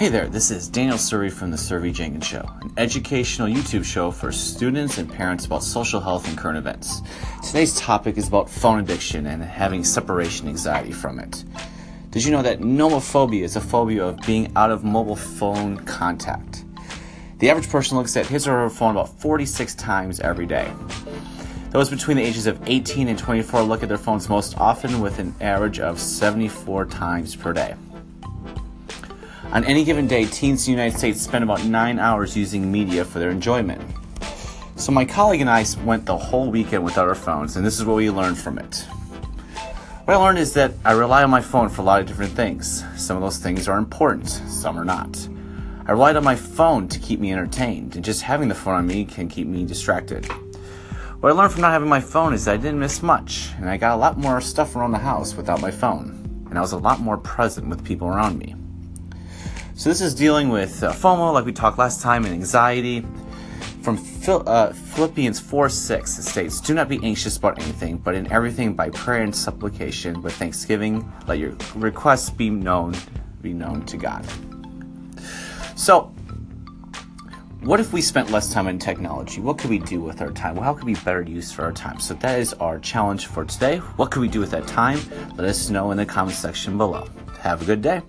Hey there, this is Daniel Surrey from The Survey Jenkins Show, an educational YouTube show for students and parents about social health and current events. Today's topic is about phone addiction and having separation anxiety from it. Did you know that nomophobia is a phobia of being out of mobile phone contact? The average person looks at his or her phone about 46 times every day. Those between the ages of 18 and 24 look at their phones most often with an average of 74 times per day. On any given day, teens in the United States spend about nine hours using media for their enjoyment. So, my colleague and I went the whole weekend without our phones, and this is what we learned from it. What I learned is that I rely on my phone for a lot of different things. Some of those things are important, some are not. I relied on my phone to keep me entertained, and just having the phone on me can keep me distracted. What I learned from not having my phone is that I didn't miss much, and I got a lot more stuff around the house without my phone, and I was a lot more present with people around me. So this is dealing with uh, FOMO, like we talked last time, and anxiety. From Phil, uh, Philippians 4 6, it states, Do not be anxious about anything, but in everything by prayer and supplication with thanksgiving, let your requests be known, be known to God. So, what if we spent less time in technology? What could we do with our time? Well, how could we better use for our time? So that is our challenge for today. What could we do with that time? Let us know in the comment section below. Have a good day.